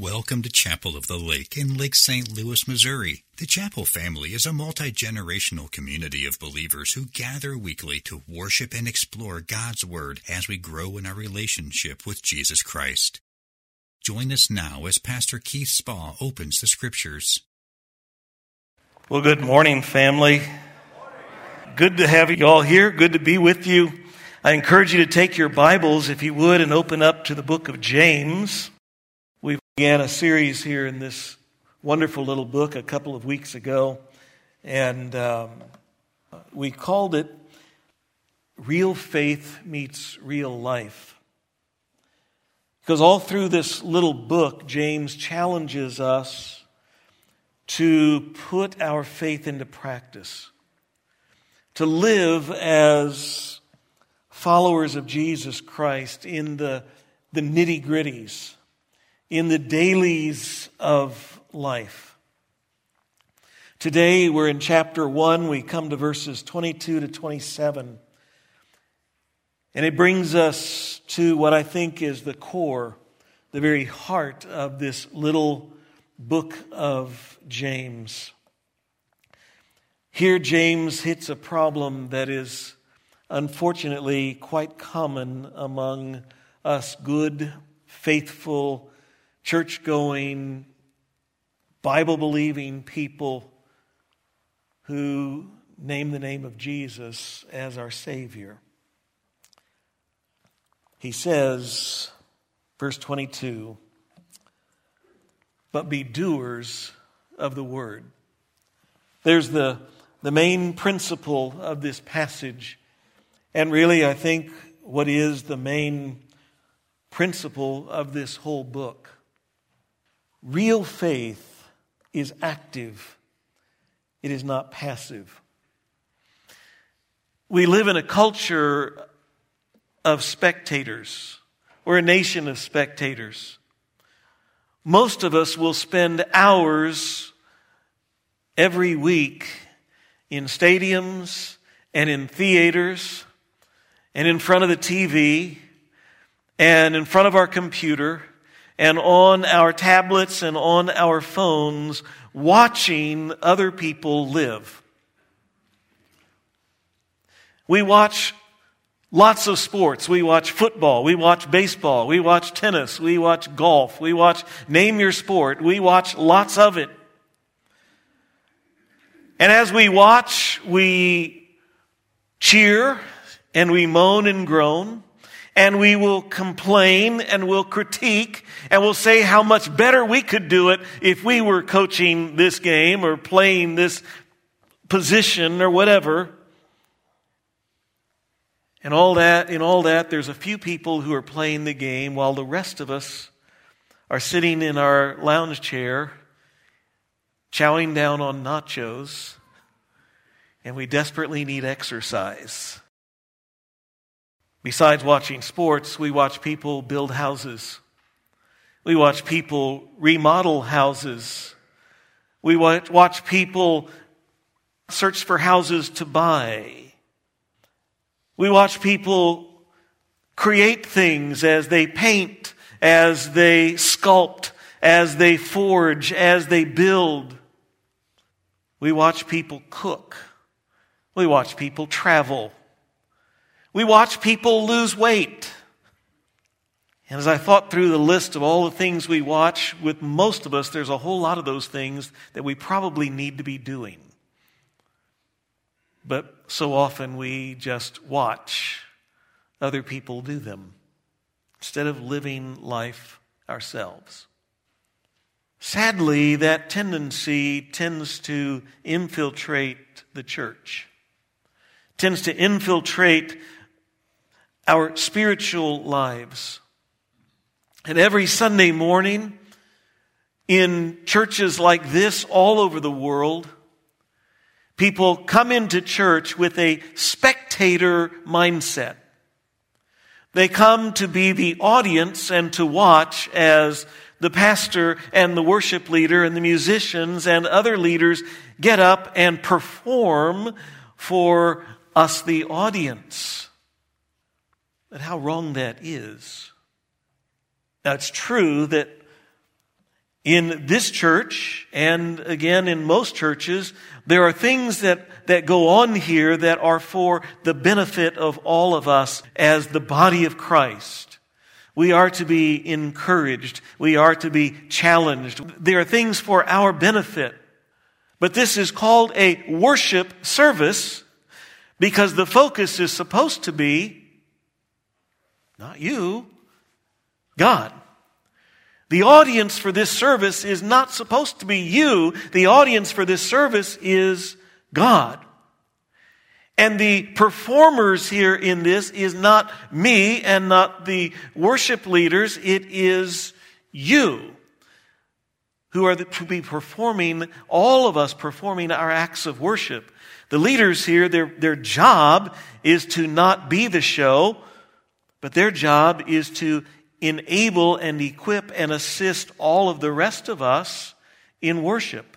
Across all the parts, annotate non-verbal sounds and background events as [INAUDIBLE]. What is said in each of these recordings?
Welcome to Chapel of the Lake in Lake St. Louis, Missouri. The Chapel family is a multi generational community of believers who gather weekly to worship and explore God's Word as we grow in our relationship with Jesus Christ. Join us now as Pastor Keith Spa opens the Scriptures. Well, good morning, family. Good to have you all here. Good to be with you. I encourage you to take your Bibles, if you would, and open up to the book of James. We began a series here in this wonderful little book a couple of weeks ago, and um, we called it Real Faith Meets Real Life. Because all through this little book, James challenges us to put our faith into practice, to live as followers of Jesus Christ in the, the nitty gritties in the dailies of life. Today we're in chapter 1. We come to verses 22 to 27. And it brings us to what I think is the core, the very heart of this little book of James. Here, James hits a problem that is unfortunately quite common among us good, faithful church going, Bible believing people who name the name of Jesus as our Savior. He says, verse 22, but be doers of the word. There's the, the main principle of this passage, and really, I think, what is the main principle of this whole book. Real faith is active, it is not passive. We live in a culture of spectators. We're a nation of spectators. Most of us will spend hours every week in stadiums and in theaters and in front of the TV and in front of our computer and on our tablets and on our phones watching other people live. We watch lots of sports. We watch football. We watch baseball. We watch tennis. We watch golf. We watch name your sport. We watch lots of it. And as we watch, we cheer and we moan and groan and we will complain and we'll critique and we'll say how much better we could do it if we were coaching this game or playing this position or whatever. And all that, in all that, there's a few people who are playing the game while the rest of us are sitting in our lounge chair, chowing down on nachos, and we desperately need exercise. Besides watching sports, we watch people build houses. We watch people remodel houses. We watch people search for houses to buy. We watch people create things as they paint, as they sculpt, as they forge, as they build. We watch people cook. We watch people travel. We watch people lose weight. And as I thought through the list of all the things we watch, with most of us, there's a whole lot of those things that we probably need to be doing. But so often we just watch other people do them instead of living life ourselves. Sadly, that tendency tends to infiltrate the church, tends to infiltrate our spiritual lives. And every Sunday morning, in churches like this all over the world, people come into church with a spectator mindset. They come to be the audience and to watch as the pastor and the worship leader and the musicians and other leaders get up and perform for us, the audience. But how wrong that is. Now, it's true that In this church, and again in most churches, there are things that, that go on here that are for the benefit of all of us as the body of Christ. We are to be encouraged. We are to be challenged. There are things for our benefit. But this is called a worship service because the focus is supposed to be not you, God. The audience for this service is not supposed to be you. The audience for this service is God. And the performers here in this is not me and not the worship leaders. It is you who are to be performing, all of us performing our acts of worship. The leaders here, their, their job is to not be the show, but their job is to enable and equip and assist all of the rest of us in worship.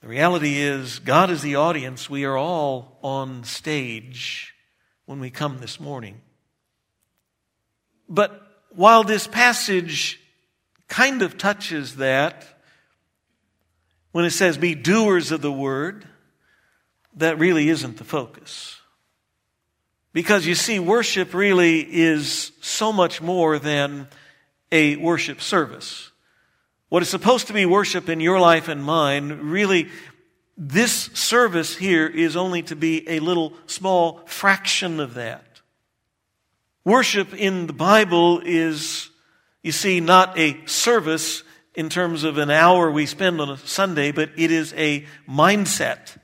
The reality is, God is the audience. We are all on stage when we come this morning. But while this passage kind of touches that, when it says, be doers of the word, that really isn't the focus. Because you see, worship really is so much more than a worship service. What is supposed to be worship in your life and mine, really, this service here is only to be a little small fraction of that. Worship in the Bible is, you see, not a service in terms of an hour we spend on a Sunday, but it is a mindset.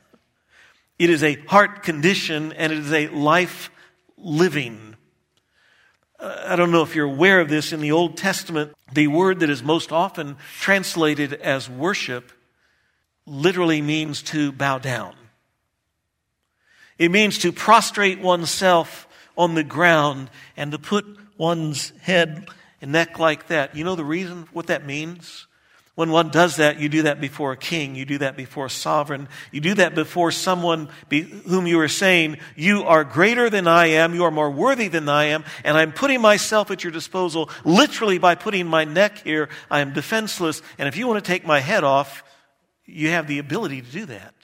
It is a heart condition and it is a life living. Uh, I don't know if you're aware of this. In the Old Testament, the word that is most often translated as worship literally means to bow down. It means to prostrate oneself on the ground and to put one's head and neck like that. You know the reason what that means? When one does that, you do that before a king, you do that before a sovereign, you do that before someone be, whom you are saying, You are greater than I am, you are more worthy than I am, and I'm putting myself at your disposal literally by putting my neck here. I am defenseless, and if you want to take my head off, you have the ability to do that.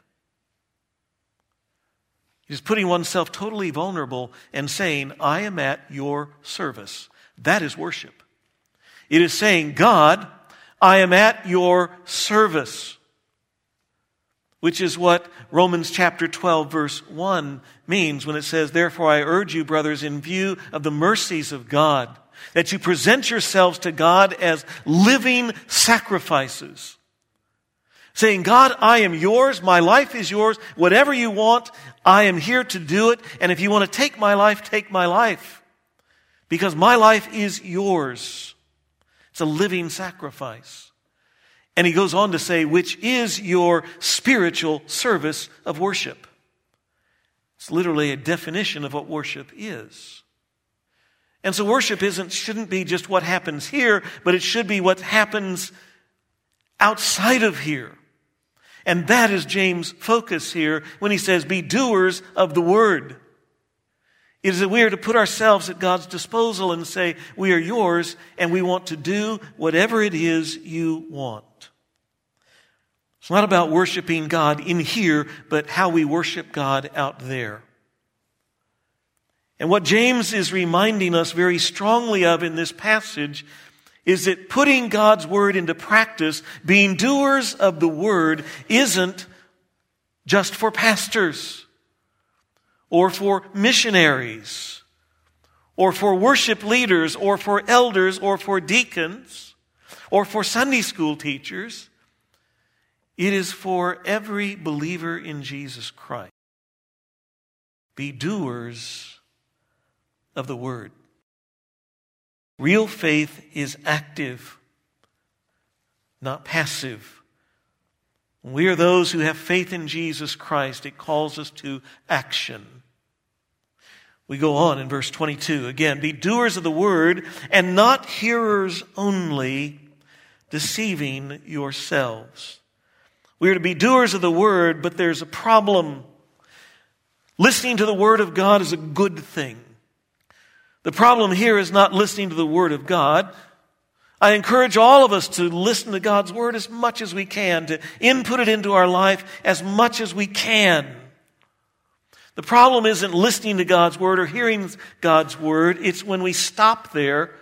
He's putting oneself totally vulnerable and saying, I am at your service. That is worship. It is saying, God, I am at your service. Which is what Romans chapter 12, verse 1 means when it says, Therefore I urge you, brothers, in view of the mercies of God, that you present yourselves to God as living sacrifices. Saying, God, I am yours, my life is yours, whatever you want, I am here to do it, and if you want to take my life, take my life. Because my life is yours. It's a living sacrifice. And he goes on to say, which is your spiritual service of worship. It's literally a definition of what worship is. And so worship isn't, shouldn't be just what happens here, but it should be what happens outside of here. And that is James' focus here when he says, be doers of the word. It is that we are to put ourselves at God's disposal and say, We are yours, and we want to do whatever it is you want. It's not about worshiping God in here, but how we worship God out there. And what James is reminding us very strongly of in this passage is that putting God's word into practice, being doers of the word, isn't just for pastors or for missionaries, or for worship leaders, or for elders, or for deacons, or for Sunday school teachers. It is for every believer in Jesus Christ. Be doers of the word. Real faith is active, not passive. We are those who have faith in Jesus Christ. It calls us to action. We go on in verse 22 again be doers of the word and not hearers only, deceiving yourselves. We are to be doers of the word, but there's a problem. Listening to the word of God is a good thing. The problem here is not listening to the word of God. I encourage all of us to listen to God's Word as much as we can, to input it into our life as much as we can. The problem isn't listening to God's Word or hearing God's Word, it's when we stop there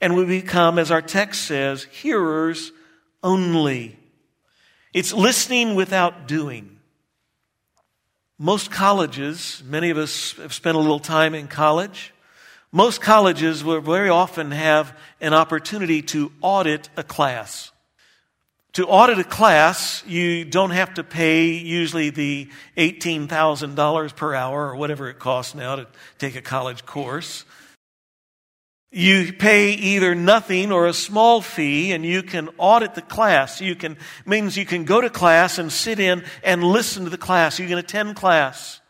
and we become, as our text says, hearers only. It's listening without doing. Most colleges, many of us have spent a little time in college. Most colleges will very often have an opportunity to audit a class. To audit a class, you don't have to pay usually the $18,000 per hour or whatever it costs now to take a college course. You pay either nothing or a small fee and you can audit the class. You can, means you can go to class and sit in and listen to the class. You can attend class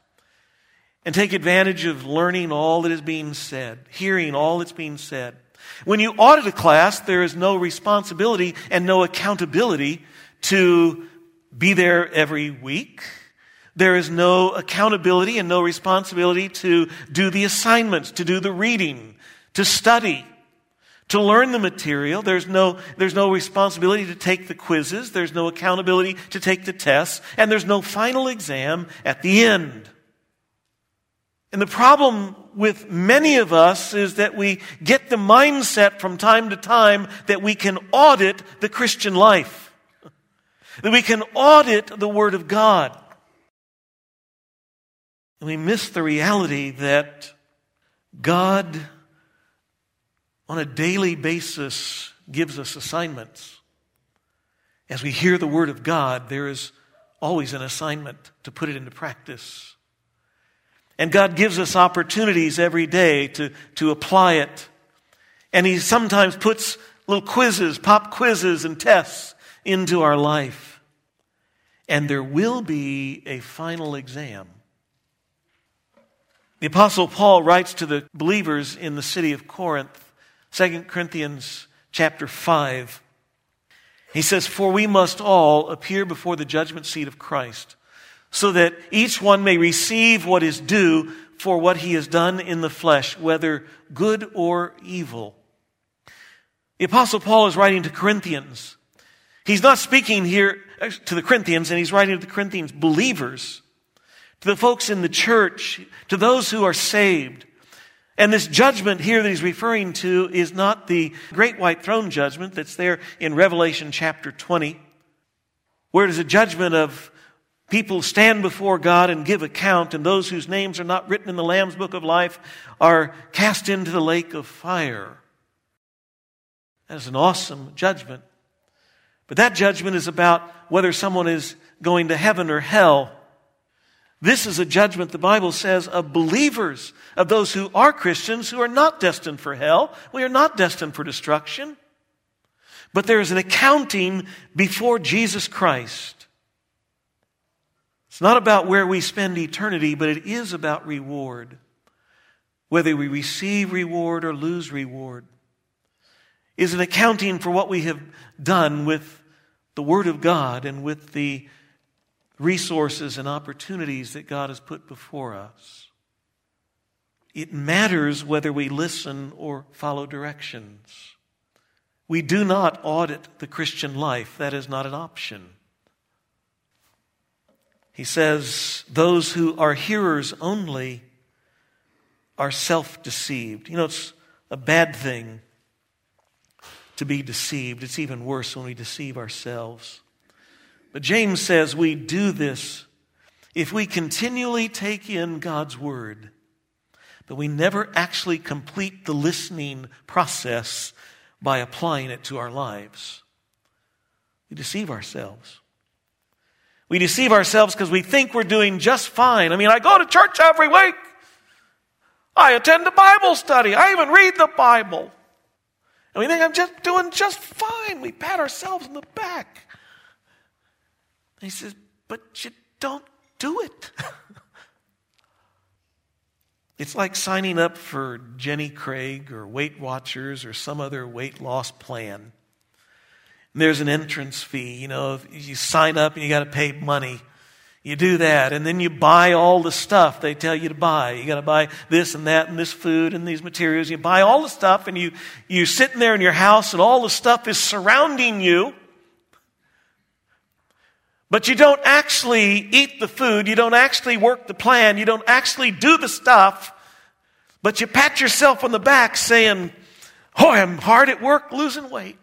and take advantage of learning all that is being said, hearing all that's being said. When you audit a class, there is no responsibility and no accountability to be there every week. There is no accountability and no responsibility to do the assignments, to do the reading, to study, to learn the material. There's no, there's no responsibility to take the quizzes. There's no accountability to take the tests. And there's no final exam at the end. And the problem with many of us is that we get the mindset from time to time that we can audit the Christian life. That we can audit the Word of God. And we miss the reality that God on a daily basis gives us assignments. As we hear the Word of God, there is always an assignment to put it into practice. And God gives us opportunities every day to, to apply it. And He sometimes puts little quizzes, pop quizzes, and tests into our life. And there will be a final exam. The Apostle Paul writes to the believers in the city of Corinth 2 Corinthians chapter 5. He says, For we must all appear before the judgment seat of Christ, so that each one may receive what is due for what he has done in the flesh, whether good or evil. The Apostle Paul is writing to Corinthians. He's not speaking here to the Corinthians, and he's writing to the Corinthians believers, to the folks in the church, to those who are saved. And this judgment here that he's referring to is not the great white throne judgment that's there in Revelation chapter 20, where it is a judgment of people stand before God and give account, and those whose names are not written in the Lamb's book of life are cast into the lake of fire. That is an awesome judgment. But that judgment is about whether someone is going to heaven or hell. This is a judgment, the Bible says, of believers, of those who are Christians who are not destined for hell. We are not destined for destruction. But there is an accounting before Jesus Christ. Not about where we spend eternity, but it is about reward. Whether we receive reward or lose reward is an accounting for what we have done with the Word of God and with the resources and opportunities that God has put before us. It matters whether we listen or follow directions. We do not audit the Christian life, that is not an option. He says, Those who are hearers only are self deceived. You know, it's a bad thing to be deceived. It's even worse when we deceive ourselves. But James says we do this if we continually take in God's word, but we never actually complete the listening process by applying it to our lives. We deceive ourselves. We deceive ourselves because we think we're doing just fine. I mean, I go to church every week. I attend a Bible study. I even read the Bible. And we think I'm just doing just fine. We pat ourselves on the back. And he says, But you don't do it. [LAUGHS] it's like signing up for Jenny Craig or Weight Watchers or some other weight loss plan. There's an entrance fee. You know, you sign up and you got to pay money. You do that, and then you buy all the stuff they tell you to buy. You got to buy this and that and this food and these materials. You buy all the stuff, and you you're sitting there in your house, and all the stuff is surrounding you. But you don't actually eat the food. You don't actually work the plan. You don't actually do the stuff. But you pat yourself on the back, saying, "Oh, I'm hard at work losing weight."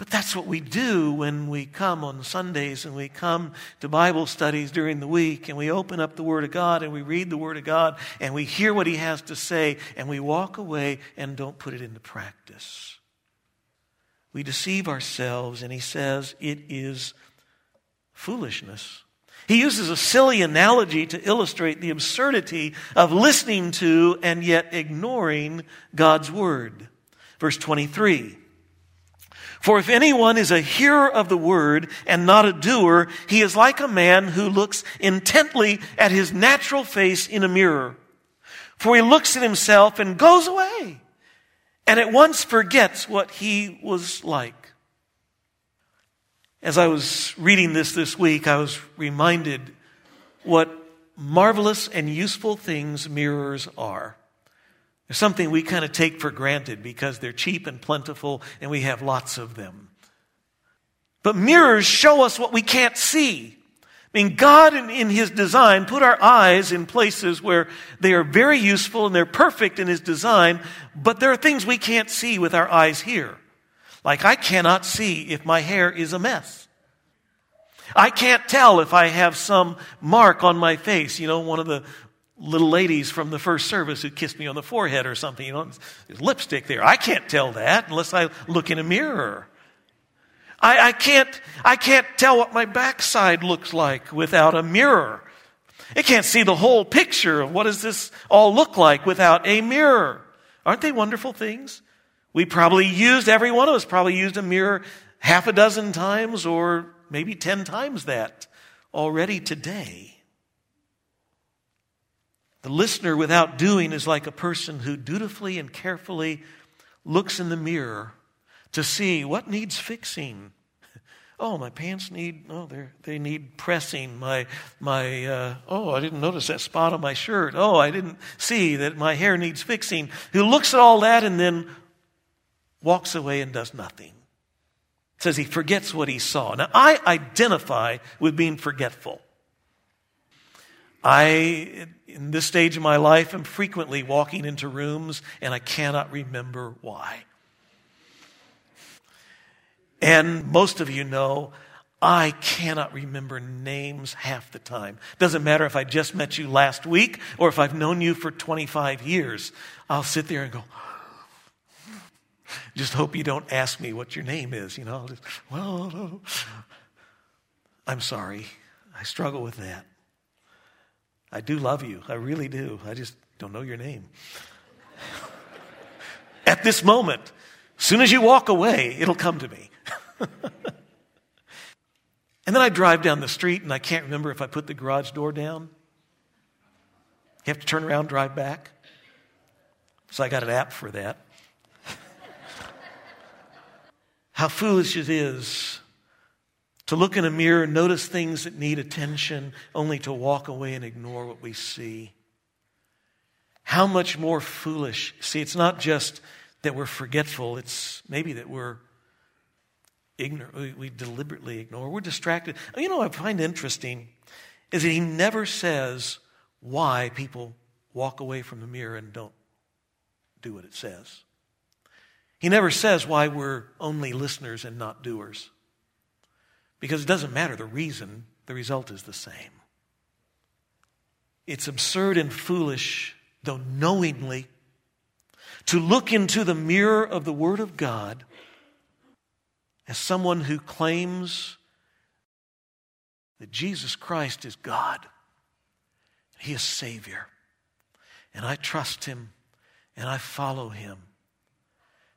But that's what we do when we come on Sundays and we come to Bible studies during the week and we open up the Word of God and we read the Word of God and we hear what He has to say and we walk away and don't put it into practice. We deceive ourselves and He says it is foolishness. He uses a silly analogy to illustrate the absurdity of listening to and yet ignoring God's Word. Verse 23. For if anyone is a hearer of the word and not a doer, he is like a man who looks intently at his natural face in a mirror. For he looks at himself and goes away and at once forgets what he was like. As I was reading this this week, I was reminded what marvelous and useful things mirrors are. Something we kind of take for granted because they're cheap and plentiful and we have lots of them. But mirrors show us what we can't see. I mean, God in, in, His design put our eyes in places where they are very useful and they're perfect in His design, but there are things we can't see with our eyes here. Like, I cannot see if my hair is a mess. I can't tell if I have some mark on my face. You know, one of the little ladies from the first service who kissed me on the forehead or something. You know, there's lipstick there. I can't tell that unless I look in a mirror. I, I, can't, I can't tell what my backside looks like without a mirror. I can't see the whole picture of what does this all look like without a mirror. Aren't they wonderful things? We probably used, every one of us probably used a mirror half a dozen times or maybe ten times that already today. The listener without doing is like a person who dutifully and carefully looks in the mirror to see what needs fixing. [LAUGHS] Oh, my pants need, oh, they need pressing. My, my, uh, oh, I didn't notice that spot on my shirt. Oh, I didn't see that my hair needs fixing. Who looks at all that and then walks away and does nothing. says he forgets what he saw. Now, I identify with being forgetful. I, in this stage of my life, am frequently walking into rooms and I cannot remember why. And most of you know I cannot remember names half the time. Doesn't matter if I just met you last week or if I've known you for 25 years. I'll sit there and go, [GASPS] just hope you don't ask me what your name is, you know. Just, well, I'm sorry. I struggle with that. I do love you. I really do. I just don't know your name. At this moment, as soon as you walk away, it'll come to me. [LAUGHS] and then I drive down the street and I can't remember if I put the garage door down. You have to turn around, drive back. So I got an app for that. [LAUGHS] How foolish it is to look in a mirror, notice things that need attention, only to walk away and ignore what we see. How much more foolish. See, it's not just that we're forgetful, it's maybe that we're ignorant. We, we deliberately ignore. We're distracted. You know, what I find interesting is that he never says why people walk away from the mirror and don't do what it says. He never says why we're only listeners and not doers. Because it doesn't matter the reason, the result is the same. It's absurd and foolish, though knowingly, to look into the mirror of the Word of God as someone who claims that Jesus Christ is God. He is Savior. And I trust Him and I follow Him.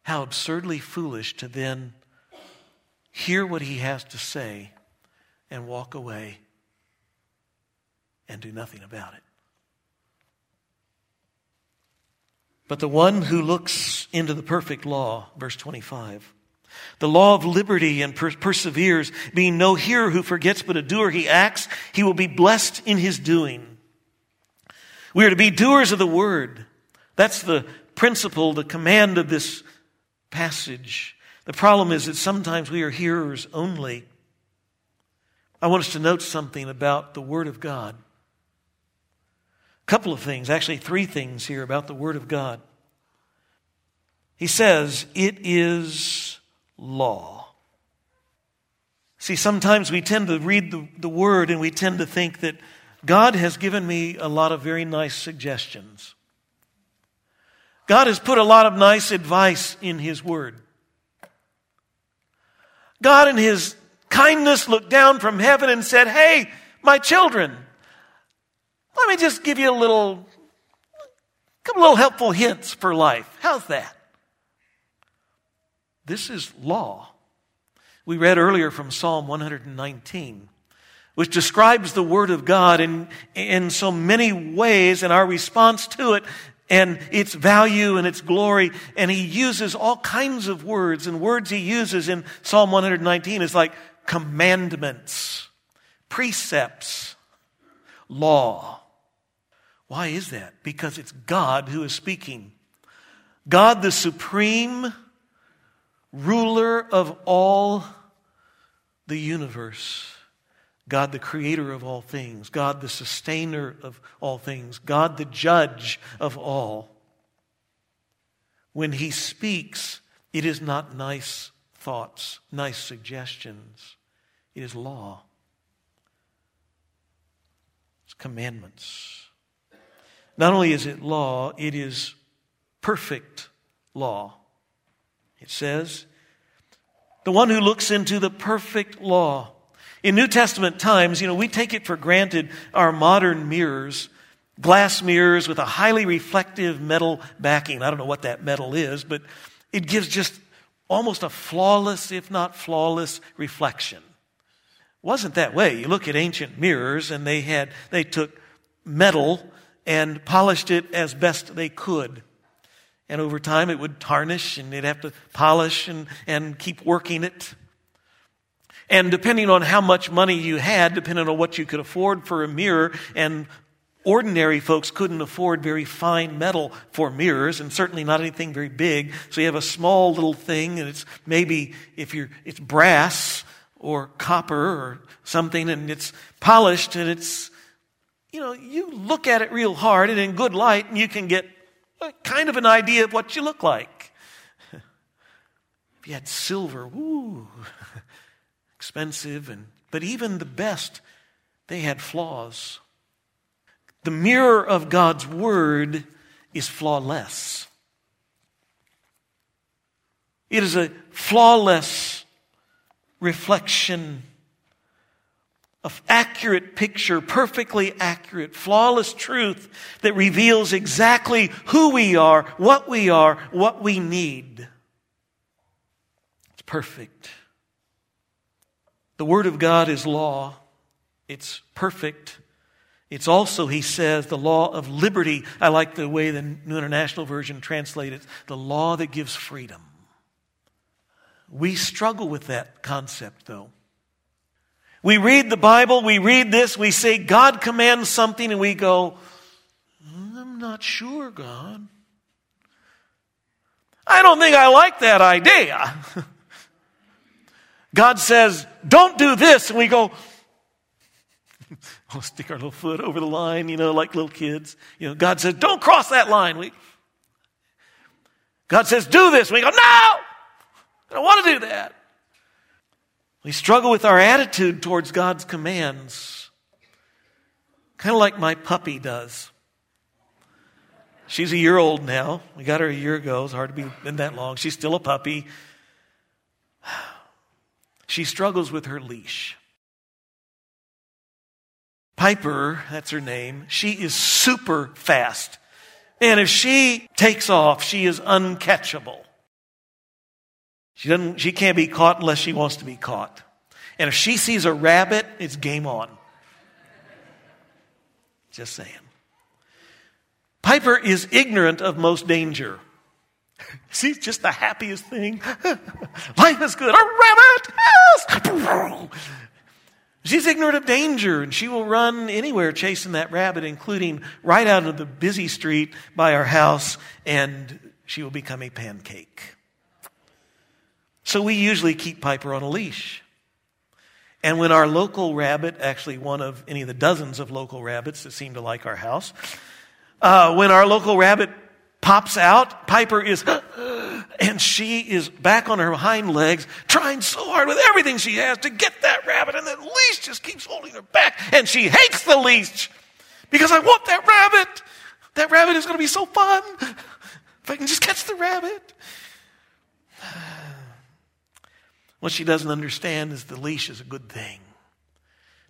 How absurdly foolish to then hear what he has to say, and walk away and do nothing about it. But the one who looks into the perfect law, verse 25, The law of liberty and per- perseveres, being no hearer who forgets but a doer, he acts, he will be blessed in his doing. We are to be doers of the word. That's the principle, the command of this passage. The problem is that sometimes we are hearers only. I want us to note something about the Word of God. A couple of things, actually, three things here about the Word of God. He says, It is law. See, sometimes we tend to read the, the Word and we tend to think that God has given me a lot of very nice suggestions. God has put a lot of nice advice in His Word. God, in His kindness, looked down from heaven and said, Hey, my children, let me just give you a little, a couple little helpful hints for life. How's that? This is law. We read earlier from Psalm 119, which describes the Word of God in, in so many ways, and our response to it and its value and its glory. And he uses all kinds of words, and words he uses in Psalm 119 is like commandments, precepts, law. Why is that? Because it's God who is speaking. God, the supreme ruler of all the universe. God, the creator of all things, God, the sustainer of all things, God, the judge of all. When he speaks, it is not nice thoughts, nice suggestions, it is law, it's commandments. Not only is it law, it is perfect law. It says, the one who looks into the perfect law in New Testament times, you know, we take it for granted our modern mirrors, glass mirrors with a highly reflective metal backing. I don't know what that metal is, but it gives just almost a flawless, if not flawless, reflection. It wasn't that way. You look at ancient mirrors and they had, they took metal and polished it as best they could. And over time it would tarnish and they'd have to polish and, and keep working it. And depending on how much money you had, depending on what you could afford for a mirror, and ordinary folks couldn't afford very fine metal for mirrors, and certainly not anything very big. So you have a small little thing, and it's maybe if you're it's brass or copper or something, and it's polished, and it's you know you look at it real hard and in good light, and you can get kind of an idea of what you look like. [LAUGHS] If you had silver, woo expensive, and, but even the best, they had flaws. The mirror of God's Word is flawless. It is a flawless reflection of accurate picture, perfectly accurate, flawless truth that reveals exactly who we are, what we are, what we need. It's perfect. The Word of God is law, it's perfect. It's also, he says, the law of liberty. I like the way the New International Version translates it the law that gives freedom. We struggle with that concept, though. We read the Bible, we read this, we say God commands something, and we go, hmm, I'm not sure, God. I don't think I like that idea. [LAUGHS] God says, don't do this. And we go, we'll stick our little foot over the line, you know, like little kids. You know, God says, don't cross that line. We, God says, do this. And we go, no, I don't want to do that. We struggle with our attitude towards God's commands, kind of like my puppy does. She's a year old now. We got her a year ago. It's hard to be been that long. She's still a puppy. She struggles with her leash. Piper, that's her name, she is super fast. And if she takes off, she is uncatchable. She, doesn't, she can't be caught unless she wants to be caught. And if she sees a rabbit, it's game on. Just saying. Piper is ignorant of most danger. She's just the happiest thing. [LAUGHS] Life is good. A rabbit! Yes! [LAUGHS] She's ignorant of danger, and she will run anywhere chasing that rabbit, including right out of the busy street by our house, and she will become a pancake. So we usually keep Piper on a leash. And when our local rabbit, actually one of any of the dozens of local rabbits that seem to like our house, uh, when our local rabbit pops out, Piper is, [GASPS] and she is back on her hind legs, trying so hard with everything she has to get that rabbit, and the leash just keeps holding her back, and she hates the leash because I want that rabbit. That rabbit is going to be so fun. If I can just catch the rabbit. [SIGHS] What she doesn't understand is the leash is a good thing.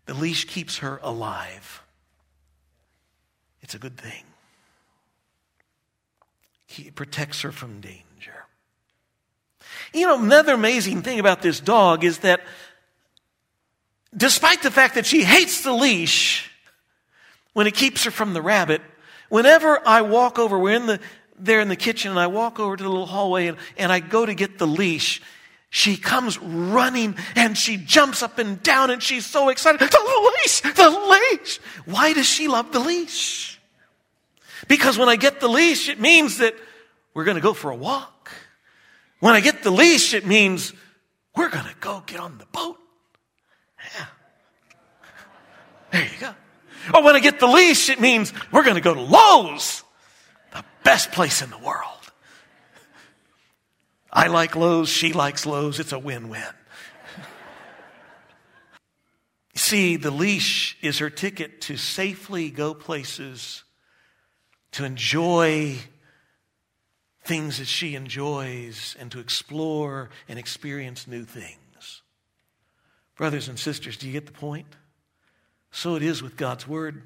The leash keeps her alive. It's a good thing. It protects her from danger. You know, another amazing thing about this dog is that despite the fact that she hates the leash when it keeps her from the rabbit, whenever I walk over, we're in the, there in the kitchen and I walk over to the little hallway and, and I go to get the leash, she comes running and she jumps up and down and she's so excited. The leash, the leash. Why does she love the leash? Because when I get the leash, it means that we're going to go for a walk. When I get the leash, it means we're going to go get on the boat. Yeah. There you go. Or when I get the leash, it means we're going to go to Lowe's, the best place in the world. I like Lowe's, she likes Lowe's. It's a win win. [LAUGHS] You see, the leash is her ticket to safely go places, to enjoy things that she enjoys, and to explore and experience new things. Brothers and sisters, do you get the point? So it is with God's Word.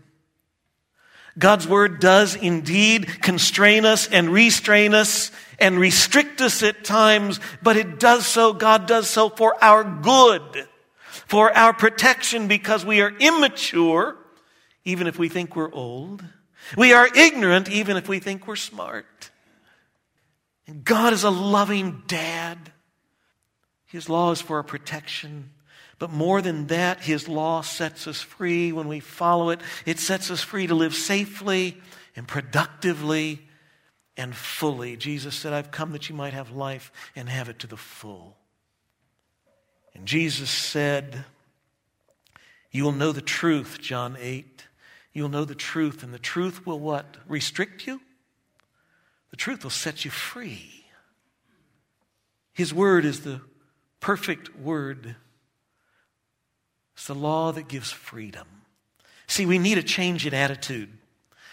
God's word does indeed constrain us and restrain us and restrict us at times, but it does so, God does so for our good, for our protection because we are immature, even if we think we're old. We are ignorant, even if we think we're smart. And God is a loving dad. His law is for our protection. But more than that, His law sets us free when we follow it. It sets us free to live safely and productively and fully. Jesus said, I've come that you might have life and have it to the full. And Jesus said, You will know the truth, John 8. You will know the truth, and the truth will what? Restrict you? The truth will set you free. His word is the perfect word it's the law that gives freedom. See, we need a change in attitude.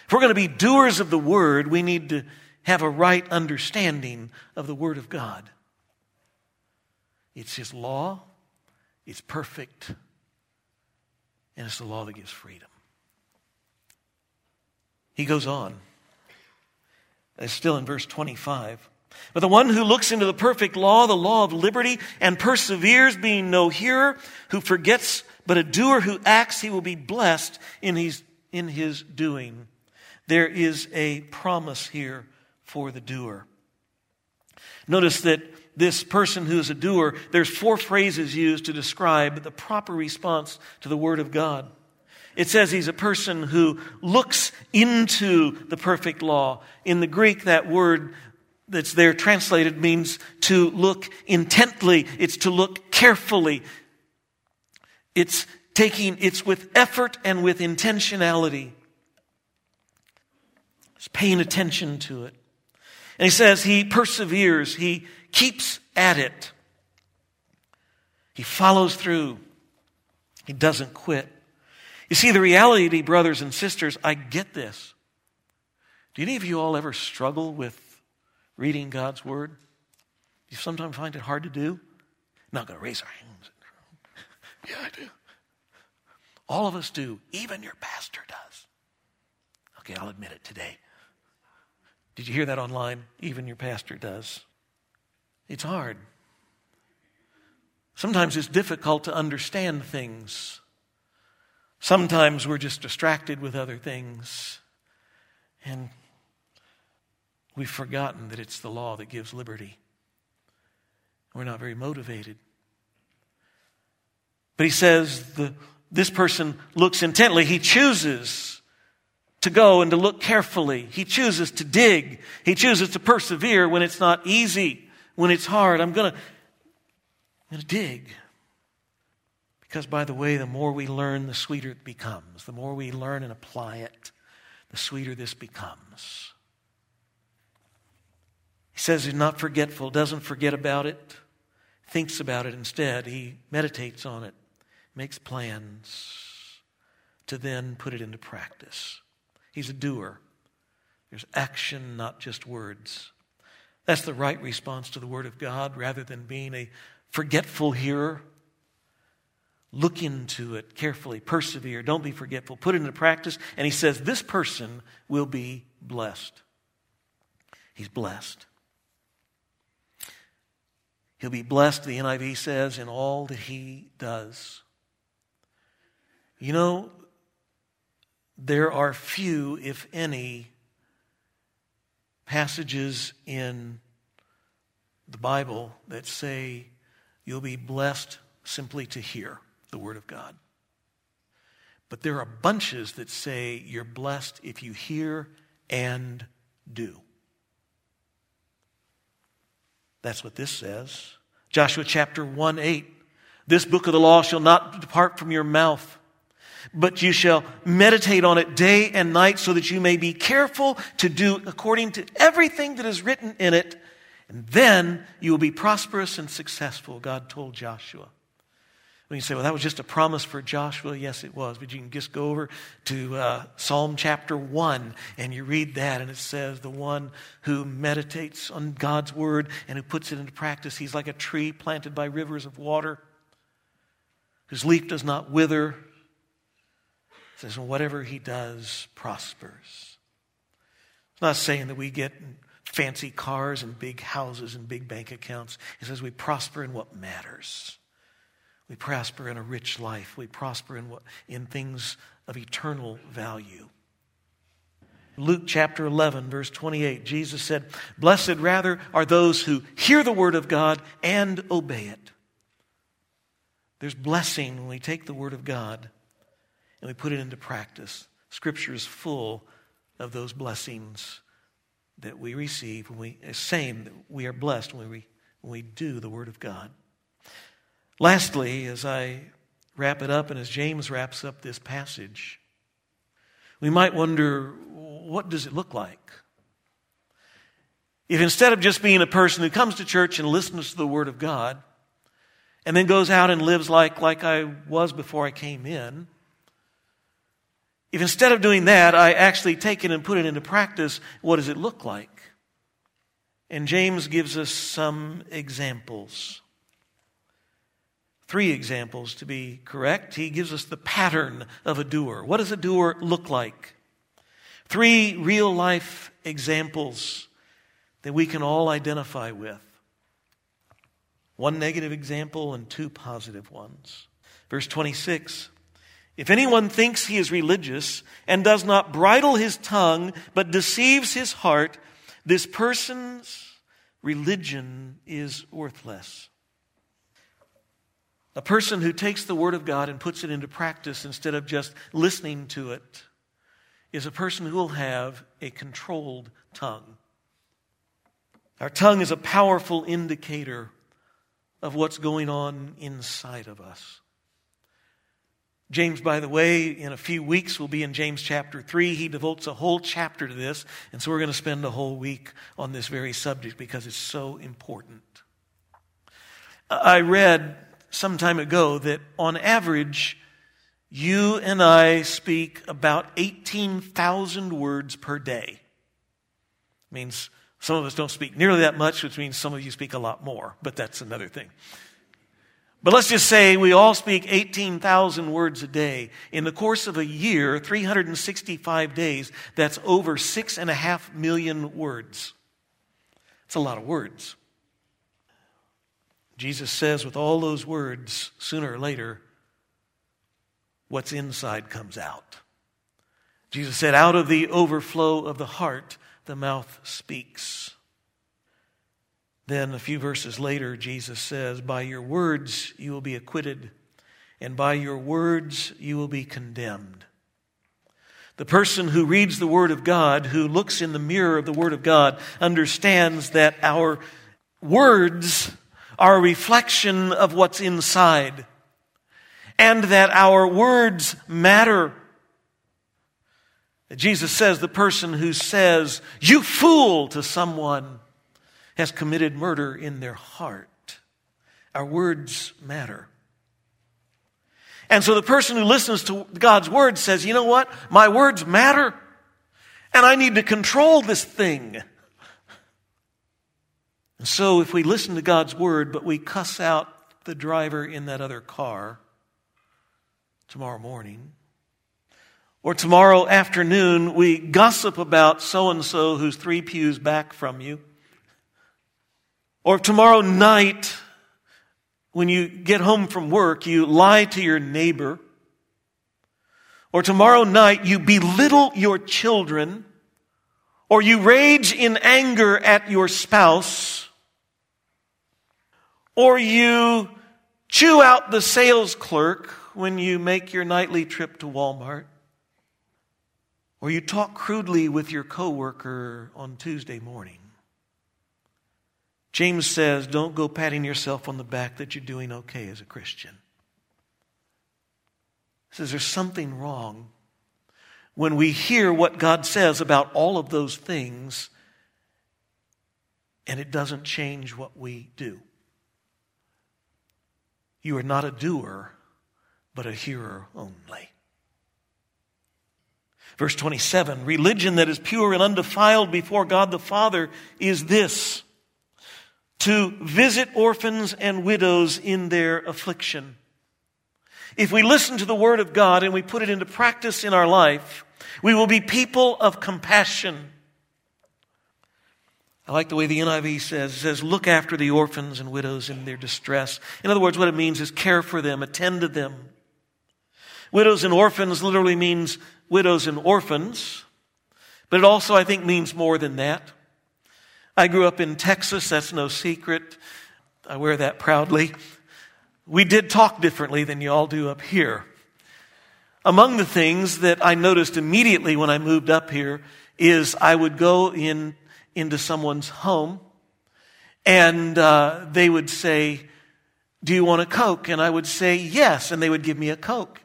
If we're going to be doers of the word, we need to have a right understanding of the word of God. It's his law, it's perfect, and it's the law that gives freedom. He goes on. It's still in verse 25. But the one who looks into the perfect law, the law of liberty, and perseveres, being no hearer, who forgets but a doer who acts, he will be blessed in his, in his doing. There is a promise here for the doer. Notice that this person who is a doer, there's four phrases used to describe the proper response to the Word of God. It says he's a person who looks into the perfect law. In the Greek, that word that's there translated means to look intently, it's to look carefully, it's taking, it's with effort and with intentionality. It's paying attention to it. And he says he perseveres, he keeps at it. He follows through. He doesn't quit. You see, the reality, brothers and sisters, I get this. Do any of you all ever struggle with reading God's Word? You sometimes find it hard to do? I'm not going to raise our hands. [LAUGHS] Yeah, I do. All of us do. Even your pastor does. Okay, I'll admit it today. Did you hear that online? Even your pastor does. It's hard. Sometimes it's difficult to understand things. Sometimes we're just distracted with other things. And We've forgotten that it's the law that gives liberty. We're not very motivated. But he says the, this person looks intently. He chooses to go and to look carefully. He chooses to dig. He chooses to persevere when it's not easy, when it's hard. I'm going to dig. Because, by the way, the more we learn, the sweeter it becomes. The more we learn and apply it, the sweeter this becomes. He says he's not forgetful, doesn't forget about it, thinks about it instead. He meditates on it, makes plans to then put it into practice. He's a doer. There's action, not just words. That's the right response to the Word of God rather than being a forgetful hearer. Look into it carefully, persevere, don't be forgetful, put it into practice. And he says, This person will be blessed. He's blessed. He'll be blessed, the NIV says, in all that he does. You know, there are few, if any, passages in the Bible that say you'll be blessed simply to hear the Word of God. But there are bunches that say you're blessed if you hear and do. That's what this says. Joshua chapter 1 8. This book of the law shall not depart from your mouth but you shall meditate on it day and night so that you may be careful to do according to everything that is written in it. And then you will be prosperous and successful, God told Joshua. When you say, well, that was just a promise for Joshua, yes, it was. But you can just go over to uh, Psalm chapter 1 and you read that, and it says, the one who meditates on God's word and who puts it into practice, he's like a tree planted by rivers of water, whose leaf does not wither, It says, and whatever he does prospers. It's not saying that we get fancy cars and big houses and big bank accounts. It says we prosper in what matters. We prosper in a rich life. We prosper in, what, in things of eternal value. Luke chapter 11, verse 28, Jesus said, Blessed rather are those who hear the word of God and obey it. There's blessing when we take the word of God and we put it into practice. Scripture is full of those blessings that we receive when we, same, we are blessed when we, when we do the Word of God. Lastly, as I wrap it up and as James wraps up this passage, we might wonder what does it look like? If instead of just being a person who comes to church and listens to the Word of God and then goes out and lives like, like I was before I came in, if instead of doing that, I actually take it and put it into practice, what does it look like? And James gives us some examples. Three examples to be correct. He gives us the pattern of a doer. What does a doer look like? Three real life examples that we can all identify with. One negative example and two positive ones. Verse 26 if anyone thinks he is religious and does not bridle his tongue but deceives his heart, this person's religion is worthless. A person who takes the Word of God and puts it into practice instead of just listening to it is a person who will have a controlled tongue. Our tongue is a powerful indicator of what's going on inside of us. James, by the way, in a few weeks will be in James chapter 3. He devotes a whole chapter to this, and so we're going to spend a whole week on this very subject because it's so important. I read some time ago that on average, you and I speak about 18,000 words per day. It means some of us don't speak nearly that much, which means some of you speak a lot more, but that's another thing. But let's just say we all speak 18,000 words a day. In the course of a year, 365 days, that's over six and a half million words. It's a lot of words. Jesus says, with all those words, sooner or later, what's inside comes out. Jesus said, out of the overflow of the heart, the mouth speaks. Then a few verses later, Jesus says, By your words you will be acquitted, and by your words you will be condemned. The person who reads the Word of God, who looks in the mirror of the Word of God, understands that our words are a reflection of what's inside, and that our words matter. Jesus says the person who says, You fool, to someone has committed murder in their heart. Our words matter. And so the person who listens to God's word says, you know what? My words matter. And I need to control this thing. And so if we listen to God's word, but we cuss out the driver in that other car tomorrow morning, or tomorrow afternoon, we gossip about so and so who's three pews back from you, or tomorrow night, when you get home from work, you lie to your neighbor. Or tomorrow night, you belittle your children. Or you rage in anger at your spouse. Or you chew out the sales clerk when you make your nightly trip to Walmart. Or you talk crudely with your coworker on Tuesday morning. James says, don't go patting yourself on the back that you're doing okay as a Christian. He says there's something wrong when we hear what God says about all of those things and it doesn't change what we do. You are not a doer, but a hearer only. Verse 27 Religion that is pure and undefiled before God the Father is this to visit orphans and widows in their affliction. If we listen to the Word of God and we put it into practice in our life, we will be people of compassion. I like the way the NIV says, it says, look after the orphans and widows in their distress. In other words, what it means is care for them, attend to them. Widows and orphans literally means widows and orphans, but it also, I think, means more than that. I grew up in Texas, that's no secret. I wear that proudly. We did talk differently than you all do up here. Among the things that I noticed immediately when I moved up here is I would go in into someone's home and uh, they would say, Do you want a Coke? And I would say, Yes. And they would give me a Coke.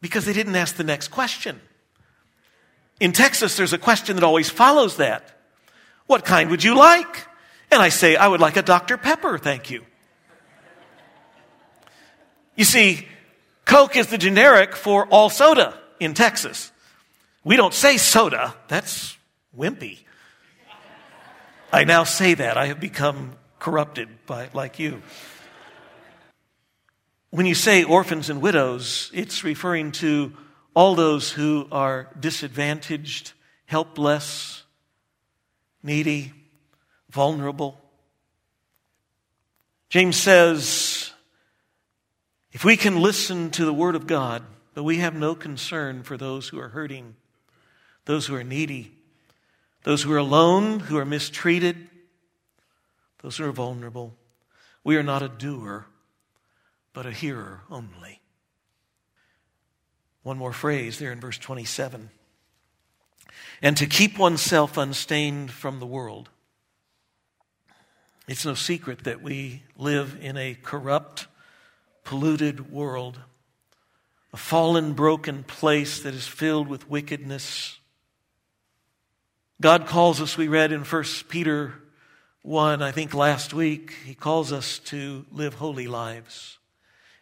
Because they didn't ask the next question. In Texas, there's a question that always follows that. What kind would you like? And I say, I would like a Dr. Pepper, thank you. You see, Coke is the generic for all soda in Texas. We don't say soda, that's wimpy. I now say that. I have become corrupted by like you. When you say orphans and widows, it's referring to all those who are disadvantaged, helpless, needy, vulnerable. James says, if we can listen to the Word of God, but we have no concern for those who are hurting, those who are needy, those who are alone, who are mistreated, those who are vulnerable, we are not a doer, but a hearer only. One more phrase there in verse 27 and to keep oneself unstained from the world. It's no secret that we live in a corrupt, polluted world, a fallen, broken place that is filled with wickedness. God calls us, we read in 1 Peter 1, I think last week, he calls us to live holy lives.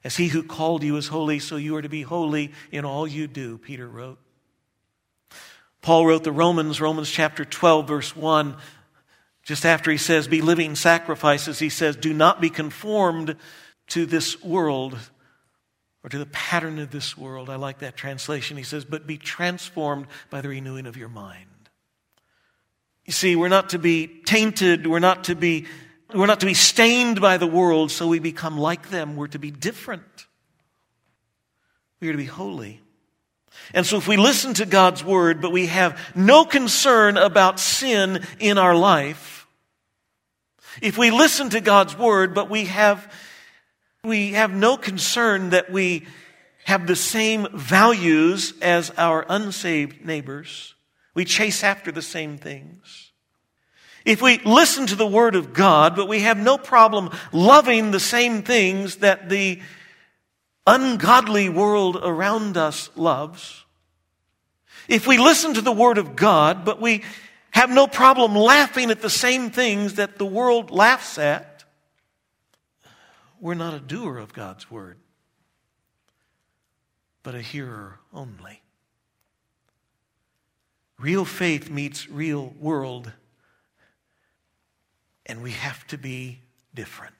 As he who called you is holy, so you are to be holy in all you do, Peter wrote. Paul wrote the Romans, Romans chapter 12, verse 1, just after he says, Be living sacrifices, he says, Do not be conformed to this world or to the pattern of this world. I like that translation. He says, But be transformed by the renewing of your mind. You see, we're not to be tainted, we're not to be, we're not to be stained by the world so we become like them. We're to be different. We are to be holy. And so if we listen to God's word, but we have no concern about sin in our life, if we listen to God's word, but we have, we have no concern that we have the same values as our unsaved neighbors, we chase after the same things. If we listen to the Word of God, but we have no problem loving the same things that the ungodly world around us loves, if we listen to the Word of God, but we have no problem laughing at the same things that the world laughs at, we're not a doer of God's Word, but a hearer only. Real faith meets real world, and we have to be different.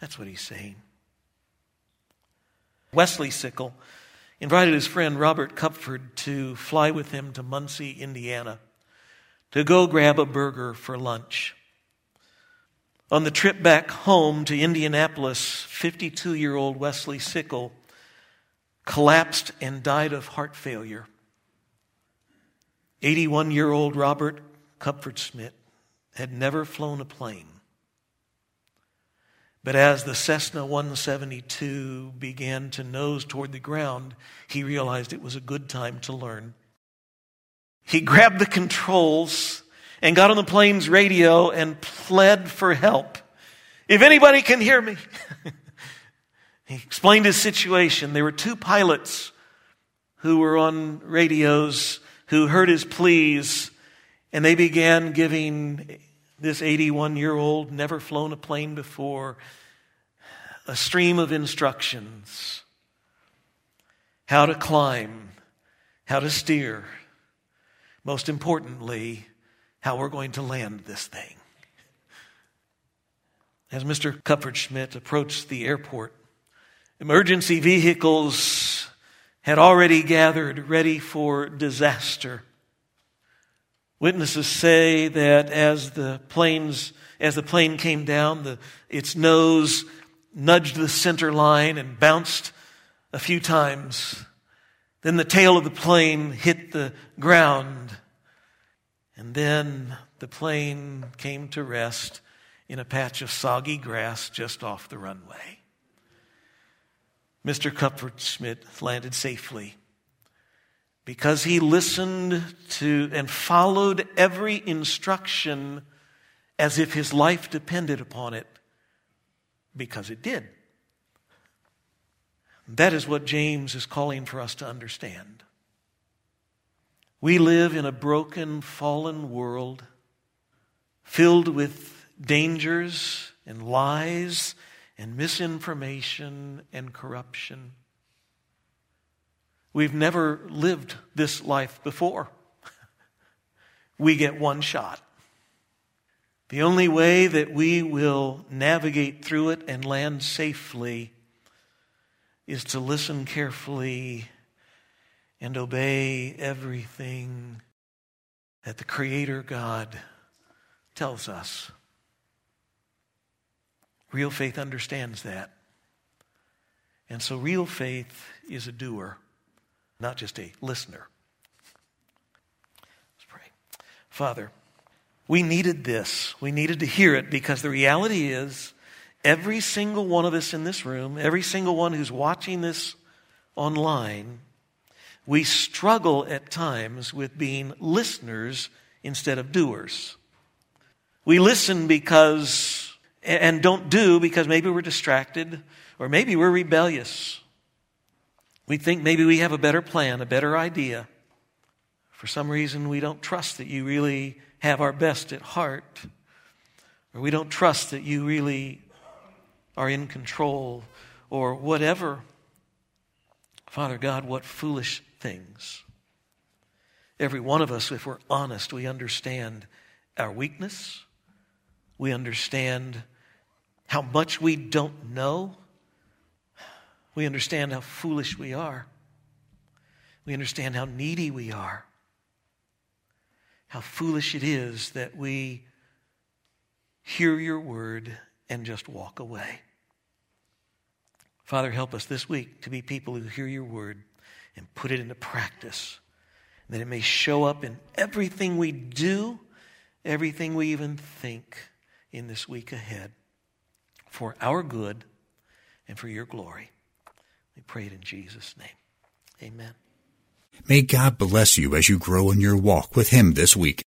That's what he's saying. Wesley Sickle invited his friend Robert Cupford to fly with him to Muncie, Indiana, to go grab a burger for lunch. On the trip back home to Indianapolis, 52 year old Wesley Sickle collapsed and died of heart failure. 81 year old Robert Kupferschmidt had never flown a plane. But as the Cessna 172 began to nose toward the ground, he realized it was a good time to learn. He grabbed the controls and got on the plane's radio and pled for help. If anybody can hear me. [LAUGHS] he explained his situation. There were two pilots who were on radios who heard his pleas, and they began giving this 81 year old, never flown a plane before, a stream of instructions how to climb, how to steer, most importantly, how we're going to land this thing. As Mr. Kupferschmidt approached the airport, emergency vehicles had already gathered ready for disaster. Witnesses say that as the planes, as the plane came down, the, its nose nudged the center line and bounced a few times. Then the tail of the plane hit the ground. And then the plane came to rest in a patch of soggy grass just off the runway. Mr. Kupferschmidt landed safely because he listened to and followed every instruction as if his life depended upon it, because it did. That is what James is calling for us to understand. We live in a broken, fallen world filled with dangers and lies and misinformation and corruption. We've never lived this life before. [LAUGHS] we get one shot. The only way that we will navigate through it and land safely is to listen carefully and obey everything that the Creator God tells us. Real faith understands that. And so, real faith is a doer not just a listener. Let's pray. Father, we needed this. We needed to hear it because the reality is every single one of us in this room, every single one who's watching this online, we struggle at times with being listeners instead of doers. We listen because, and don't do because maybe we're distracted or maybe we're rebellious. We think maybe we have a better plan, a better idea. For some reason, we don't trust that you really have our best at heart, or we don't trust that you really are in control, or whatever. Father God, what foolish things. Every one of us, if we're honest, we understand our weakness. We understand how much we don't know we understand how foolish we are. We understand how needy we are. How foolish it is that we hear your word and just walk away. Father, help us this week to be people who hear your word and put it into practice, that it may show up in everything we do, everything we even think in this week ahead for our good and for your glory. We pray it in Jesus' name. Amen. May God bless you as you grow in your walk with Him this week.